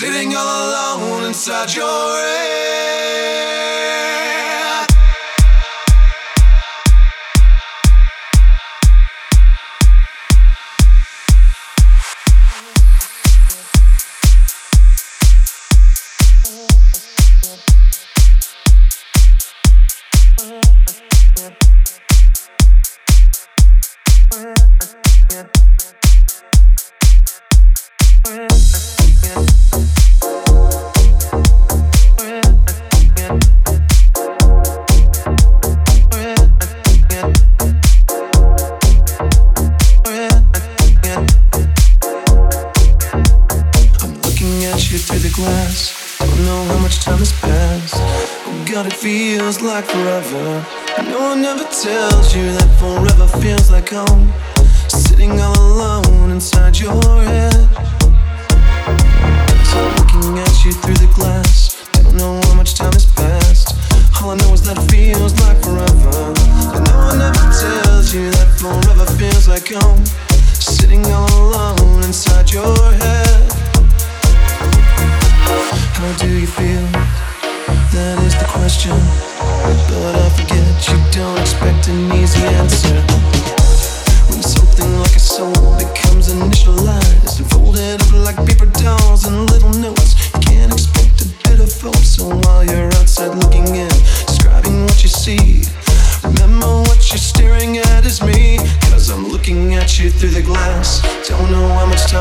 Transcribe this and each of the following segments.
Sitting all alone inside your head. God, it feels like forever. No one ever tells you that forever feels like home. Sitting all alone inside your head. So looking at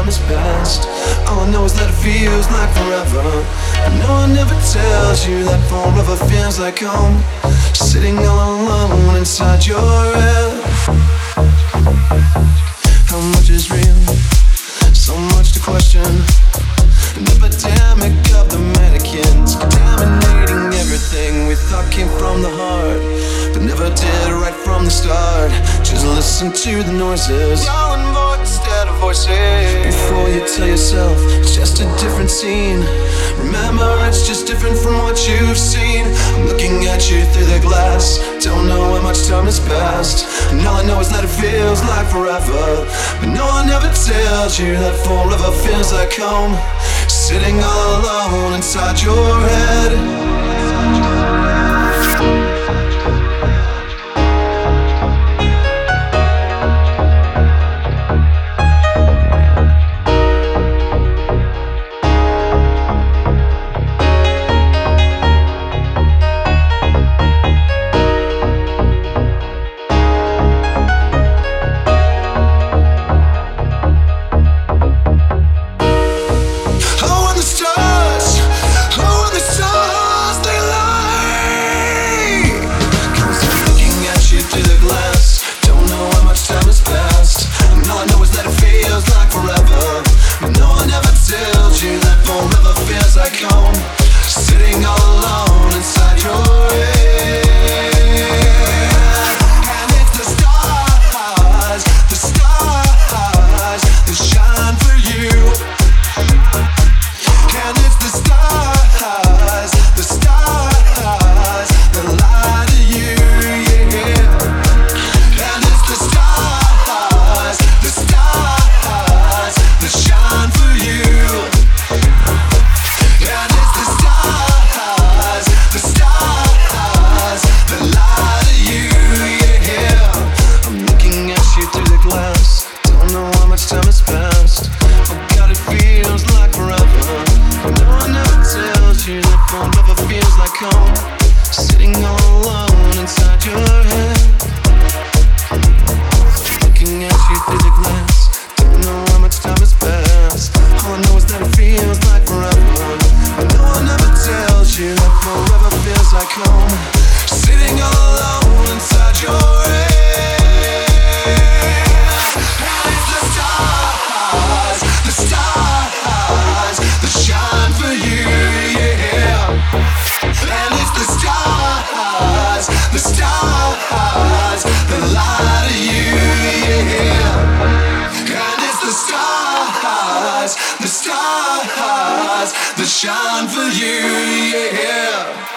time has passed. All I know is that it feels like forever. But no one ever tells you that forever feels like home. Sitting all alone inside your head. How much is real? So much to question. An epidemic of the mannequins, contaminating everything we thought came from the heart, but never did right from the start. Just listen to the noises, yelling voice instead of voices. Tell yourself it's just a different scene, remember it's just different from what you've seen. I'm looking at you through the glass, don't know how much time has passed, and all I know is that it feels like forever. But no one ever tells you that forever feels like home. Sitting all alone inside your head. Shine for you, yeah.